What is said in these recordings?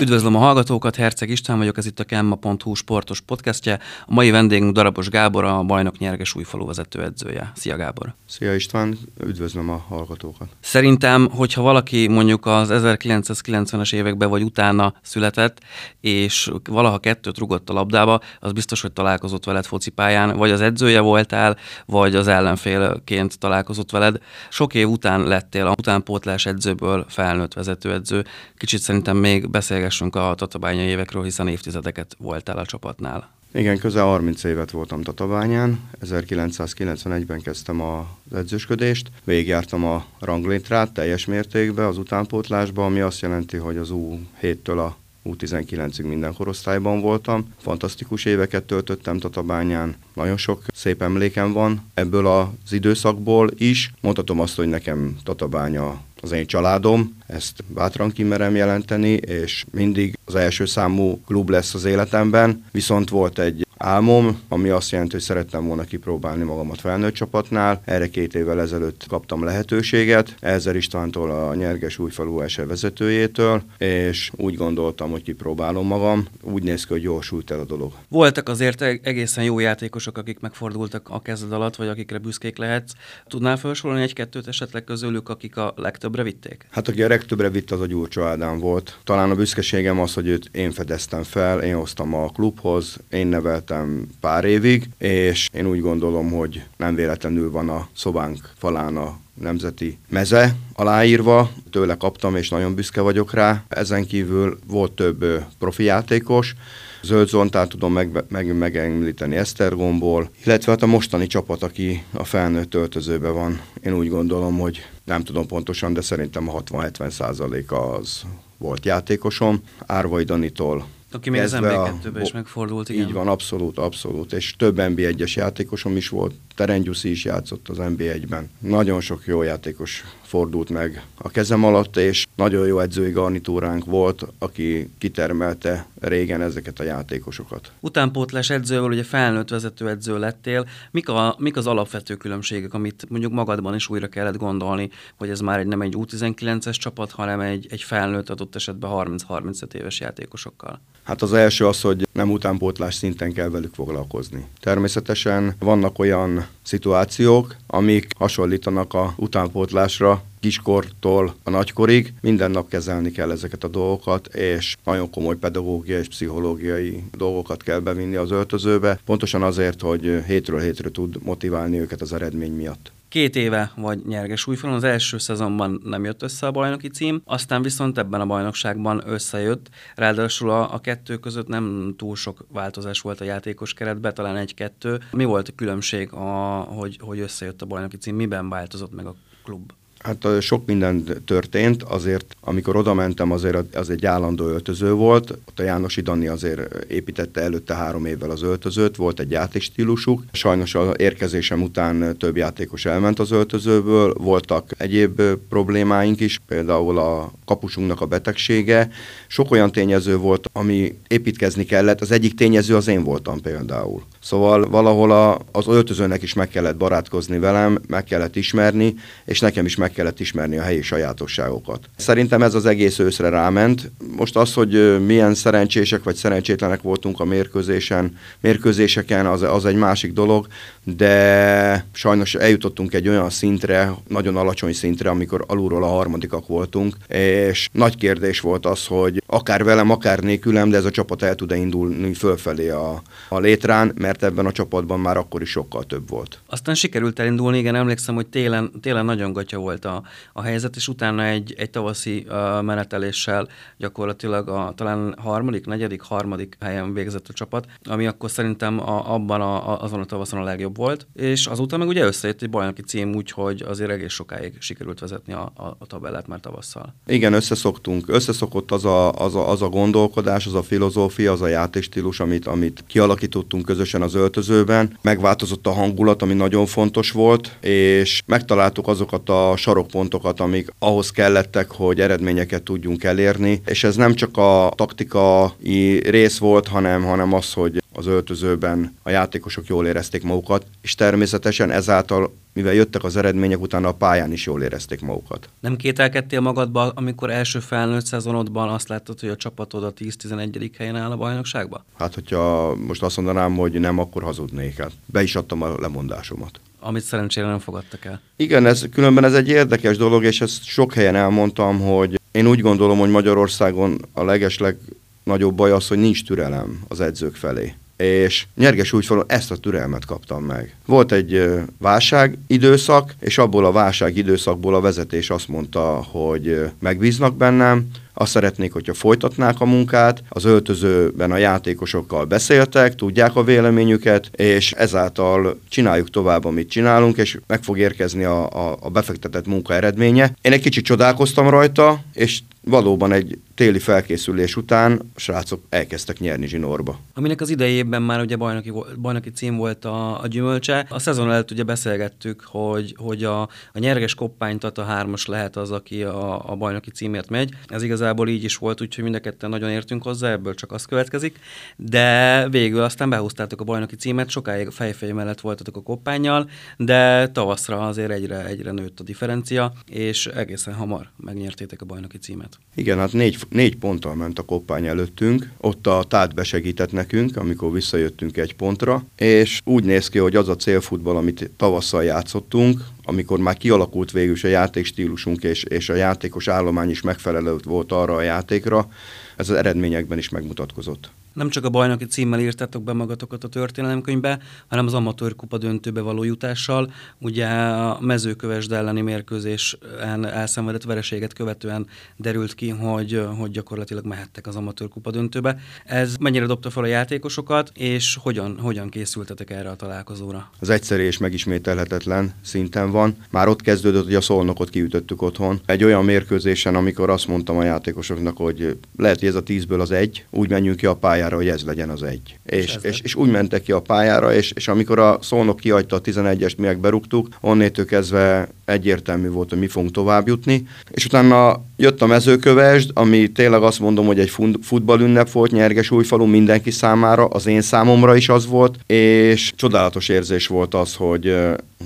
Üdvözlöm a hallgatókat, Herceg István vagyok, ez itt a Kemma.hu sportos podcastje. A mai vendégünk Darabos Gábor, a bajnok nyerges újfalu vezetőedzője. Szia Gábor! Szia István, üdvözlöm a hallgatókat! Szerintem, hogyha valaki mondjuk az 1990-es években vagy utána született, és valaha kettőt rugott a labdába, az biztos, hogy találkozott veled focipályán, vagy az edzője voltál, vagy az ellenfélként találkozott veled. Sok év után lettél a utánpótlás edzőből felnőtt vezetőedző. Kicsit szerintem még beszélgessünk beszélgessünk a tatabányai évekről, hiszen évtizedeket voltál a csapatnál. Igen, közel 30 évet voltam Tatabányán. 1991-ben kezdtem az edzősködést. Végigjártam a ranglétrát teljes mértékben az utánpótlásba, ami azt jelenti, hogy az U7-től a U19-ig minden korosztályban voltam. Fantasztikus éveket töltöttem Tatabányán, nagyon sok szép emlékem van ebből az időszakból is. Mondhatom azt, hogy nekem Tatabánya az én családom, ezt bátran kimerem jelenteni, és mindig az első számú klub lesz az életemben, viszont volt egy álmom, ami azt jelenti, hogy szerettem volna kipróbálni magamat felnőtt csapatnál. Erre két évvel ezelőtt kaptam lehetőséget, Ezer Istvántól a Nyerges újfalu SE vezetőjétől, és úgy gondoltam, hogy kipróbálom magam. Úgy néz ki, hogy gyorsult el a dolog. Voltak azért e- egészen jó játékosok, akik megfordultak a kezed alatt, vagy akikre büszkék lehetsz. Tudnál felsorolni egy-kettőt esetleg közülük, akik a legtöbbre vitték? Hát aki a legtöbbre vitt, az a Gyurcsó Ádám volt. Talán a büszkeségem az, hogy őt én fedeztem fel, én hoztam a klubhoz, én nevelt éltem pár évig, és én úgy gondolom, hogy nem véletlenül van a szobánk falán a nemzeti meze aláírva, tőle kaptam, és nagyon büszke vagyok rá. Ezen kívül volt több profi játékos, Zöld Zontát tudom meg, meg, megemlíteni Esztergomból, illetve hát a mostani csapat, aki a felnőtt öltözőben van. Én úgy gondolom, hogy nem tudom pontosan, de szerintem a 60-70 százaléka az volt játékosom. Árvai Danitól aki még az NB2-ben is megfordult, igen. Így van, abszolút, abszolút. És több NB1-es játékosom is volt. Terengyuszi is játszott az NB1-ben. Nagyon sok jó játékos fordult meg a kezem alatt, és nagyon jó edzői garnitúránk volt, aki kitermelte régen ezeket a játékosokat. Utánpótlás edzővel ugye felnőtt vezető edző lettél. Mik, a, mik az alapvető különbségek, amit mondjuk magadban is újra kellett gondolni, hogy ez már egy, nem egy U19-es csapat, hanem egy, egy felnőtt adott esetben 30-35 éves játékosokkal? Hát az első az, hogy nem utánpótlás szinten kell velük foglalkozni. Természetesen vannak olyan szituációk, amik hasonlítanak a utánpótlásra, kiskortól a nagykorig. Minden nap kezelni kell ezeket a dolgokat, és nagyon komoly pedagógiai és pszichológiai dolgokat kell bevinni az öltözőbe, pontosan azért, hogy hétről hétre tud motiválni őket az eredmény miatt. Két éve vagy nyerges újfalon, az első szezonban nem jött össze a bajnoki cím, aztán viszont ebben a bajnokságban összejött, ráadásul a, a kettő között nem túl sok változás volt a játékos keretben, talán egy-kettő. Mi volt a különbség, a, hogy, hogy összejött a bajnoki cím, miben változott meg a klub? Hát sok minden történt, azért amikor oda mentem, azért az egy állandó öltöző volt, ott a Jánosi Dani azért építette előtte három évvel az öltözőt, volt egy játékstílusuk, sajnos az érkezésem után több játékos elment az öltözőből, voltak egyéb problémáink is, például a kapusunknak a betegsége, sok olyan tényező volt, ami építkezni kellett, az egyik tényező az én voltam például. Szóval valahol a, az öltözőnek is meg kellett barátkozni velem, meg kellett ismerni, és nekem is meg kellett ismerni a helyi sajátosságokat. Szerintem ez az egész őszre ráment. Most az, hogy milyen szerencsések vagy szerencsétlenek voltunk a mérkőzésen, mérkőzéseken, az, az egy másik dolog, de sajnos eljutottunk egy olyan szintre, nagyon alacsony szintre, amikor alulról a harmadikak voltunk, és nagy kérdés volt az, hogy akár velem, akár nélkülem, de ez a csapat el tud-e indulni fölfelé a, a létrán, mert ebben a csapatban már akkor is sokkal több volt. Aztán sikerült elindulni, igen, emlékszem, hogy télen, télen nagyon gatya volt a, a helyzet, és utána egy, egy tavaszi uh, meneteléssel gyakorlatilag a talán harmadik, negyedik, harmadik helyen végzett a csapat, ami akkor szerintem a, abban a, a, azon a tavaszon a legjobb volt, és azután meg ugye összejött egy bajnoki cím úgy, hogy azért egész sokáig sikerült vezetni a, a, a tabellát már tavasszal. Igen, összeszoktunk. Összeszokott az a, az, a, az a gondolkodás, az a filozófia, az a játéstílus, amit, amit kialakítottunk közösen az öltözőben. Megváltozott a hangulat, ami nagyon fontos volt, és megtaláltuk azokat a sarokpontokat, amik ahhoz kellettek, hogy eredményeket tudjunk elérni, és ez nem csak a taktikai rész volt, hanem, hanem az, hogy az öltözőben a játékosok jól érezték magukat, és természetesen ezáltal mivel jöttek az eredmények, utána a pályán is jól érezték magukat. Nem kételkedtél magadba, amikor első felnőtt szezonodban azt láttad, hogy a csapatod a 10-11. helyen áll a bajnokságban? Hát, hogyha most azt mondanám, hogy nem, akkor hazudnék. Hát be is adtam a lemondásomat. Amit szerencsére nem fogadtak el. Igen, ez, különben ez egy érdekes dolog, és ezt sok helyen elmondtam, hogy én úgy gondolom, hogy Magyarországon a legesleg nagyobb baj az, hogy nincs türelem az edzők felé és nyerges úgy falon ezt a türelmet kaptam meg. Volt egy válság időszak, és abból a válság időszakból a vezetés azt mondta, hogy megbíznak bennem, azt szeretnék, hogyha folytatnák a munkát, az öltözőben a játékosokkal beszéltek, tudják a véleményüket, és ezáltal csináljuk tovább, amit csinálunk, és meg fog érkezni a, a, a befektetett munka eredménye. Én egy kicsit csodálkoztam rajta, és valóban egy téli felkészülés után a srácok elkezdtek nyerni zsinórba. Aminek az idejében már ugye bajnoki, bajnoki cím volt a, a gyümölcse. A szezon előtt ugye beszélgettük, hogy, hogy a, a nyerges koppánytat a hármas lehet az, aki a, a bajnoki címért megy. Ez igazából így is volt, úgyhogy mind a ketten nagyon értünk hozzá, ebből csak az következik. De végül aztán behúztátok a bajnoki címet, sokáig fejfej mellett voltatok a koppányjal, de tavaszra azért egyre, egyre nőtt a differencia, és egészen hamar megnyertétek a bajnoki címet. Igen, hát négy, négy ponttal ment a koppány előttünk, ott a tát besegített nekünk, amikor visszajöttünk egy pontra, és úgy néz ki, hogy az a célfutball, amit tavasszal játszottunk, amikor már kialakult végül is a játékstílusunk, és, és a játékos állomány is megfelelő volt arra a játékra, ez az eredményekben is megmutatkozott nem csak a bajnoki címmel írtátok be magatokat a történelemkönyvbe, hanem az amatőr kupa döntőbe való jutással. Ugye a mezőkövesd elleni mérkőzésen elszenvedett vereséget követően derült ki, hogy, hogy gyakorlatilag mehettek az amatőr kupa döntőbe. Ez mennyire dobta fel a játékosokat, és hogyan, hogyan készültetek erre a találkozóra? Az egyszerű és megismételhetetlen szinten van. Már ott kezdődött, hogy a szolnokot kiütöttük otthon. Egy olyan mérkőzésen, amikor azt mondtam a játékosoknak, hogy lehet, hogy ez a tízből az egy, úgy menjünk ki a pályára, pályára, hogy ez legyen az egy. És, és, és, és úgy mentek ki a pályára, és, és amikor a szónok kiadta a 11-est, mi berúgtuk, onnétől kezdve egyértelmű volt, hogy mi fogunk tovább jutni. És utána jött a mezőkövesd, ami tényleg azt mondom, hogy egy futballünnep volt, nyerges újfalu mindenki számára, az én számomra is az volt, és csodálatos érzés volt az, hogy,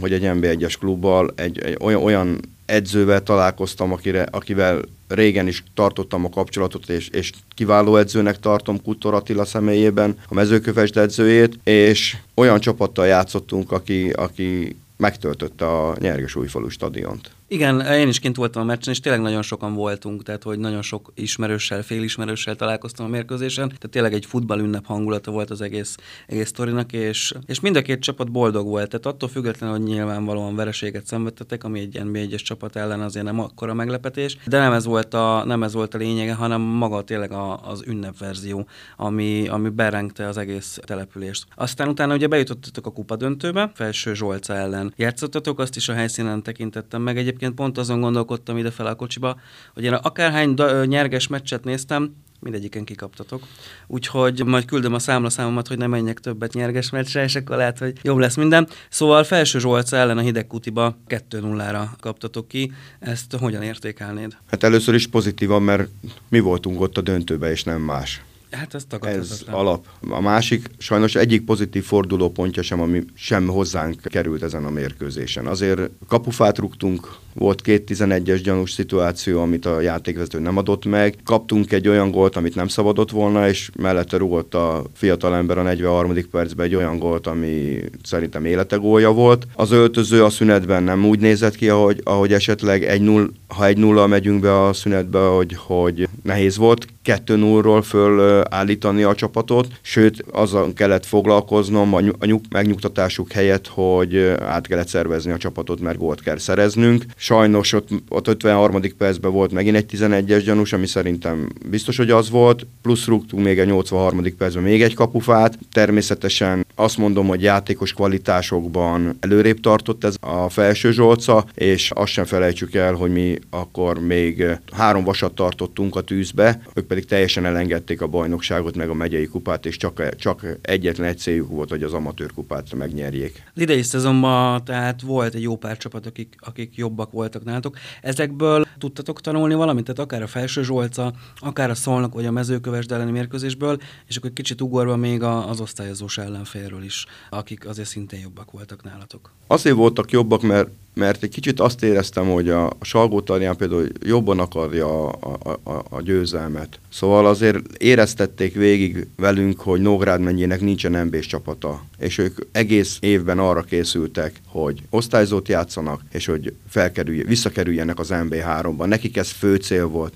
hogy egy NB1-es klubbal egy, egy olyan, olyan edzővel találkoztam, akire, akivel régen is tartottam a kapcsolatot, és, és kiváló edzőnek tartom Kutor Attila személyében, a mezőkövesd edzőjét, és olyan csapattal játszottunk, aki, aki megtöltötte a Nyerges Újfalu stadiont. Igen, én is kint voltam a meccsen, és tényleg nagyon sokan voltunk, tehát hogy nagyon sok ismerőssel, félismerőssel találkoztam a mérkőzésen, tehát tényleg egy futball hangulata volt az egész, egész sztorinak, és, és mind a két csapat boldog volt, tehát attól függetlenül, hogy nyilvánvalóan vereséget szenvedtetek, ami egy NB1-es csapat ellen azért nem akkora meglepetés, de nem ez volt a, nem ez volt a lényege, hanem maga tényleg a, az ünnepverzió, ami, ami berengte az egész települést. Aztán utána ugye bejutottatok a kupa döntőbe, Felső Zsolca ellen játszottatok, azt is a helyszínen tekintettem meg. Egyébként egyébként pont azon gondolkodtam ide fel a kocsiba, hogy én akárhány da- nyerges meccset néztem, mindegyiken kikaptatok. Úgyhogy majd küldöm a számlaszámomat, hogy ne menjek többet nyerges meccsre, és akkor lehet, hogy jobb lesz minden. Szóval Felső Zsolca ellen a Hidegkutiba 2-0-ra kaptatok ki. Ezt hogyan értékelnéd? Hát először is pozitívan, mert mi voltunk ott a döntőbe, és nem más. Hát ez Ez alap. A másik, sajnos egyik pozitív fordulópontja sem, ami sem hozzánk került ezen a mérkőzésen. Azért kapufát rúgtunk, volt két 11-es gyanús szituáció, amit a játékvezető nem adott meg. Kaptunk egy olyan gólt, amit nem szabadott volna, és mellette rúgott a fiatalember a 43. percben egy olyan gólt, ami szerintem élete gólja volt. Az öltöző a szünetben nem úgy nézett ki, ahogy, ahogy esetleg egy 0 ha egy nulla megyünk be a szünetbe, hogy, hogy nehéz volt 2-0-ról fölállítani a csapatot, sőt, azzal kellett foglalkoznom a, nyug, megnyugtatásuk helyett, hogy át kellett szervezni a csapatot, mert gólt kell szereznünk. Sajnos ott, ott 53. percben volt megint egy 11-es gyanús, ami szerintem biztos, hogy az volt, plusz rúgtunk még egy 83. percben még egy kapufát. Természetesen azt mondom, hogy játékos kvalitásokban előrébb tartott ez a felső zsolca, és azt sem felejtsük el, hogy mi akkor még három vasat tartottunk a tűzbe, ők pedig teljesen elengedték a bajnokságot, meg a megyei kupát, és csak, csak egyetlen egy céljuk volt, hogy az amatőr kupát megnyerjék. Az idei szezonban tehát volt egy jó pár csapat, akik, akik jobbak voltak nálatok. Ezekből tudtatok tanulni valamit? Tehát akár a Felső Zsolca, akár a Szolnok vagy a mezőköves elleni mérkőzésből, és akkor kicsit ugorva még az osztályozós ellenfélről is, akik azért szintén jobbak voltak nálatok. Azért voltak jobbak, mert mert egy kicsit azt éreztem, hogy a, a Salgó például jobban akarja a, a, a, a győzelmet. Szóval azért éreztették végig velünk, hogy Nógrád mennyinek nincsen nb csapata, és ők egész évben arra készültek, hogy osztályzót játszanak, és hogy felkerülj, visszakerüljenek az MB3-ba. Nekik ez fő cél volt.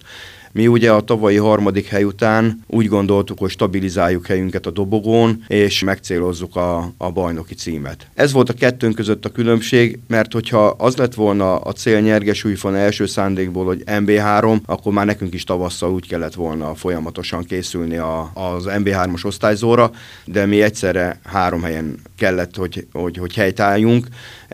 Mi ugye a tavalyi harmadik hely után úgy gondoltuk, hogy stabilizáljuk helyünket a dobogón, és megcélozzuk a, a bajnoki címet. Ez volt a kettőnk között a különbség, mert hogyha az lett volna a cél nyerges újfon első szándékból, hogy MB3, akkor már nekünk is tavasszal úgy kellett volna folyamatosan készülni a, az MB3-as osztályzóra, de mi egyszerre három helyen kellett, hogy, hogy, hogy helytálljunk.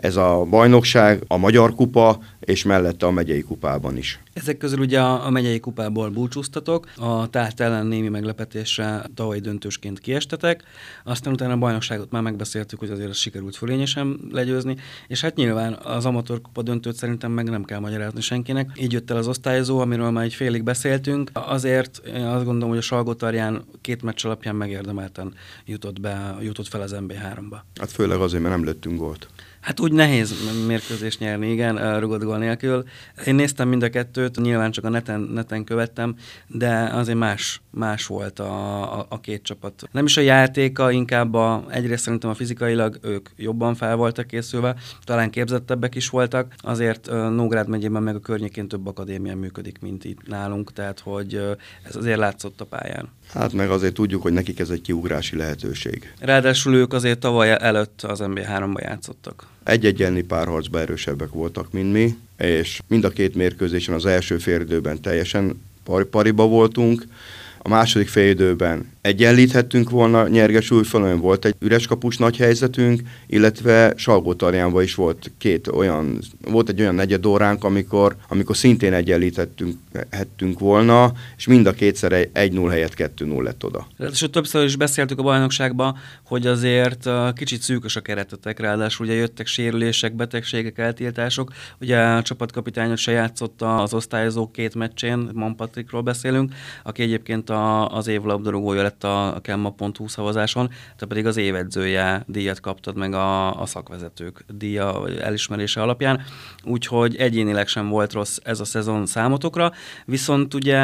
Ez a bajnokság, a Magyar Kupa, és mellette a megyei kupában is. Ezek közül ugye a, a megyei kupából búcsúztatok, a tárt ellen némi meglepetésre tavaly döntősként kiestetek, aztán utána a bajnokságot már megbeszéltük, hogy azért sikerült fölényesen legyőzni, és hát nyilván az amatőr kupa döntőt szerintem meg nem kell magyarázni senkinek. Így jött el az osztályozó, amiről már egy félig beszéltünk. Azért én azt gondolom, hogy a Salgótarján két meccs alapján megérdemelten jutott, be, jutott fel az MB3-ba. Hát főleg azért, mert nem lőttünk gólt. Hát úgy nehéz mérkőzést nyerni, igen, rugott gól nélkül. Én néztem mind a kettőt, nyilván csak a neten, neten követtem, de azért más, más volt a, a, a két csapat. Nem is a játéka, inkább a, egyrészt szerintem a fizikailag ők jobban fel voltak készülve, talán képzettebbek is voltak, azért Nógrád megyében meg a környékén több akadémia működik, mint itt nálunk, tehát hogy ez azért látszott a pályán. Hát meg azért tudjuk, hogy nekik ez egy kiugrási lehetőség. Ráadásul ők azért tavaly előtt az MB3-ba játszottak. Egy-egyenli párharcban erősebbek voltak, mint mi, és mind a két mérkőzésen az első félidőben teljesen pariba voltunk, a második félidőben egyenlíthettünk volna nyerges újfalon, volt egy üres kapus nagy helyzetünk, illetve Salgótarjánban is volt két olyan, volt egy olyan negyed óránk, amikor, amikor szintén egyenlíthettünk hettünk volna, és mind a kétszer 1-0 helyett 2-0 lett oda. És többször is beszéltük a bajnokságban, hogy azért kicsit szűkös a keretetek, ráadásul ugye jöttek sérülések, betegségek, eltiltások. Ugye a csapatkapitány se játszotta az osztályozók két meccsén, Patrickról beszélünk, aki egyébként a, az év labdarúgója lett a Kemma.hu szavazáson, te pedig az évedzője díjat kaptad meg a, a szakvezetők díja elismerése alapján, úgyhogy egyénileg sem volt rossz ez a szezon számotokra, viszont ugye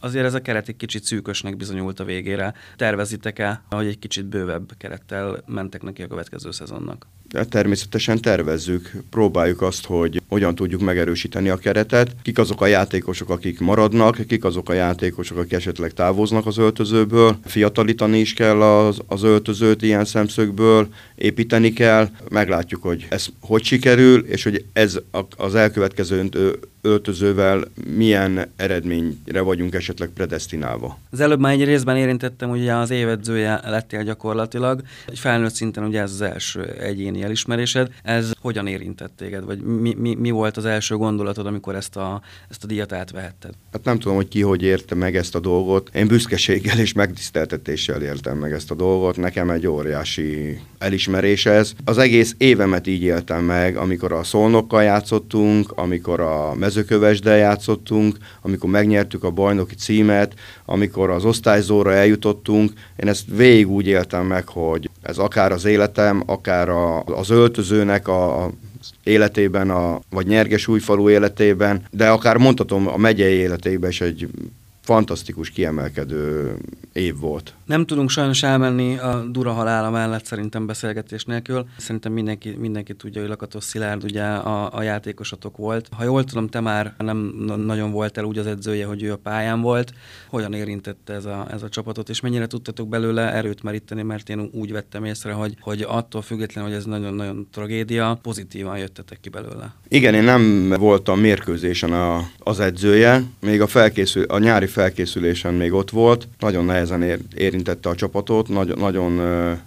azért ez a keret egy kicsit szűkösnek bizonyult a végére. Tervezitek-e, hogy egy kicsit bővebb kerettel mentek neki a következő szezonnak? De természetesen tervezzük, próbáljuk azt, hogy hogyan tudjuk megerősíteni a keretet, kik azok a játékosok, akik maradnak, kik azok a játékosok, akik esetleg távoznak az öltözőből, fiatalítani is kell az, az öltözőt ilyen szemszögből, építeni kell, meglátjuk, hogy ez hogy sikerül, és hogy ez az elkövetkező öltözővel milyen eredményre vagyunk esetleg predestinálva. Az előbb már egy részben érintettem, hogy az évedzője lettél gyakorlatilag. Egy felnőtt szinten ugye ez az első egyéni elismerésed. Ez hogyan érintett téged, vagy mi, mi, mi volt az első gondolatod, amikor ezt a, ezt a díjat átvehetted? Hát nem tudom, hogy ki hogy érte meg ezt a dolgot. Én büszkeséggel és megtiszteltetéssel értem meg ezt a dolgot. Nekem egy óriási elismerés ez. Az egész évemet így éltem meg, amikor a szolnokkal játszottunk, amikor a mezőkövesdel játszottunk, amikor megnyertük a bajnoki címet, amikor az osztályzóra eljutottunk. Én ezt végig úgy éltem meg, hogy ez akár az életem, akár a, az öltözőnek a, életében, a, vagy Nyerges újfalu életében, de akár mondhatom a megyei életében is egy fantasztikus, kiemelkedő év volt. Nem tudunk sajnos elmenni a Dura halála mellett szerintem beszélgetés nélkül. Szerintem mindenki, mindenki tudja, hogy Lakatos Szilárd ugye a, a játékosatok volt. Ha jól tudom, te már nem nagyon volt el úgy az edzője, hogy ő a pályán volt. Hogyan érintette ez a, ez a csapatot, és mennyire tudtatok belőle erőt meríteni, mert én úgy vettem észre, hogy, hogy attól függetlenül, hogy ez nagyon-nagyon tragédia, pozitívan jöttetek ki belőle. Igen, én nem voltam mérkőzésen a, az edzője, még a, felkészül, a nyári felkészülésen még ott volt. Nagyon nehezen ér, érintette a csapatot, nagy, nagyon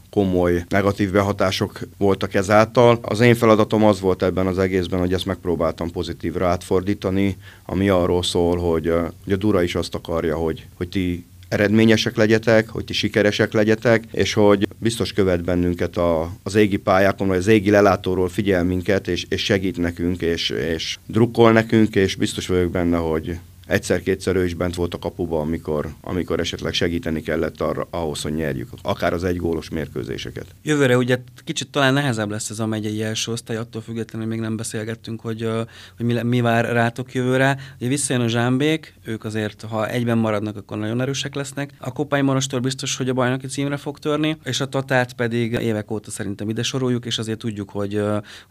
komoly negatív behatások voltak ezáltal. Az én feladatom az volt ebben az egészben, hogy ezt megpróbáltam pozitívra átfordítani, ami arról szól, hogy, hogy a Dura is azt akarja, hogy, hogy ti eredményesek legyetek, hogy ti sikeresek legyetek, és hogy biztos követ bennünket a, az égi pályákon, vagy az égi lelátóról figyel minket, és, és segít nekünk, és, és drukkol nekünk, és biztos vagyok benne, hogy egyszer-kétszer ő is bent volt a kapuba, amikor, amikor esetleg segíteni kellett arra, ahhoz, hogy nyerjük, akár az egy gólos mérkőzéseket. Jövőre ugye kicsit talán nehezebb lesz ez a megyei első osztály, attól függetlenül még nem beszélgettünk, hogy, hogy mi, mi vár rátok jövőre. Ugye visszajön a Zsámbék, ők azért, ha egyben maradnak, akkor nagyon erősek lesznek. A Kopály Monostor biztos, hogy a bajnoki címre fog törni, és a Tatát pedig évek óta szerintem ide soroljuk, és azért tudjuk, hogy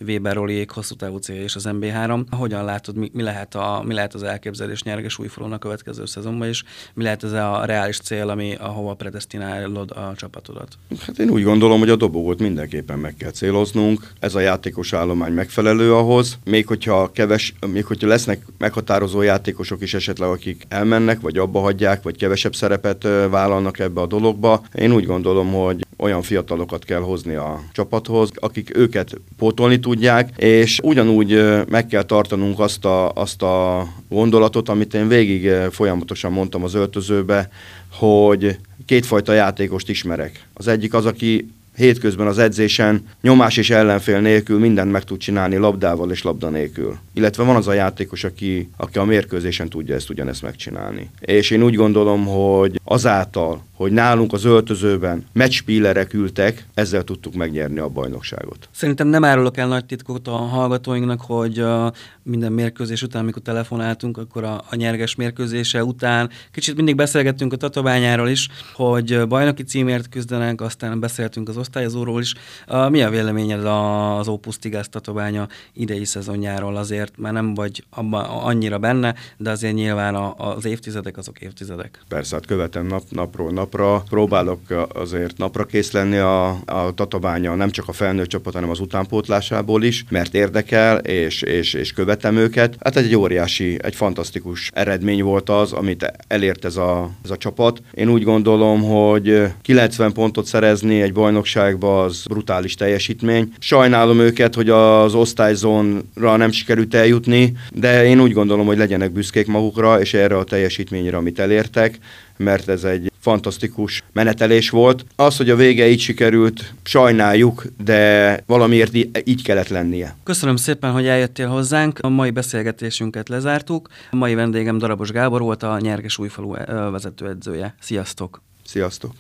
Weber Roliék hosszú távú célja és az MB3. Hogyan látod, mi, mi, lehet, a, mi lehet az elképzelés nyerges és újfalon a következő szezonban is. Mi lehet ez a reális cél, ami ahova predestinálod a csapatodat? Hát én úgy gondolom, hogy a dobogót mindenképpen meg kell céloznunk. Ez a játékos állomány megfelelő ahhoz. Még hogyha, keves, még hogyha lesznek meghatározó játékosok is esetleg, akik elmennek, vagy abba hagyják, vagy kevesebb szerepet vállalnak ebbe a dologba. Én úgy gondolom, hogy olyan fiatalokat kell hozni a csapathoz, akik őket pótolni tudják, és ugyanúgy meg kell tartanunk azt a, azt a gondolatot, amit én végig folyamatosan mondtam az öltözőbe, hogy kétfajta játékost ismerek. Az egyik az, aki hétközben az edzésen nyomás és ellenfél nélkül mindent meg tud csinálni labdával és labda nélkül. Illetve van az a játékos, aki, aki a mérkőzésen tudja ezt ugyanezt megcsinálni. És én úgy gondolom, hogy azáltal, hogy nálunk az öltözőben meccspílerek ültek, ezzel tudtuk megnyerni a bajnokságot. Szerintem nem árulok el nagy titkot a hallgatóinknak, hogy uh, minden mérkőzés után, amikor telefonáltunk, akkor a, a nyerges mérkőzése után kicsit mindig beszélgettünk a tatabányáról is, hogy bajnoki címért küzdenek, aztán beszéltünk az osztályozóról is. Uh, mi a véleményed az Opus Tigász tatabánya idei szezonjáról azért, mert nem vagy abban annyira benne, de azért nyilván a, az évtizedek azok évtizedek. Persze, hát követem nap, napról napra, próbálok azért napra kész lenni a, a tatabánya nem csak a felnőtt csapat, hanem az utánpótlásából is, mert érdekel, és, és, és követem őket. Hát egy óriási, egy fantasztikus eredmény volt az, amit elért ez a, ez a csapat. Én úgy gondolom, hogy 90 pontot szerezni egy bajnokságba az brutális teljesítmény. Sajnálom őket, hogy az osztályzónra nem sikerült eljutni, de én úgy gondolom, hogy legyenek büszkék magukra, és erre a teljesítményre, amit elértek, mert ez egy fantasztikus menetelés volt. Az, hogy a vége így sikerült, sajnáljuk, de valamiért így kellett lennie. Köszönöm szépen, hogy eljöttél hozzánk. A mai beszélgetésünket lezártuk. A mai vendégem Darabos Gábor volt a Nyerges Újfalu vezetőedzője. Sziasztok! Sziasztok!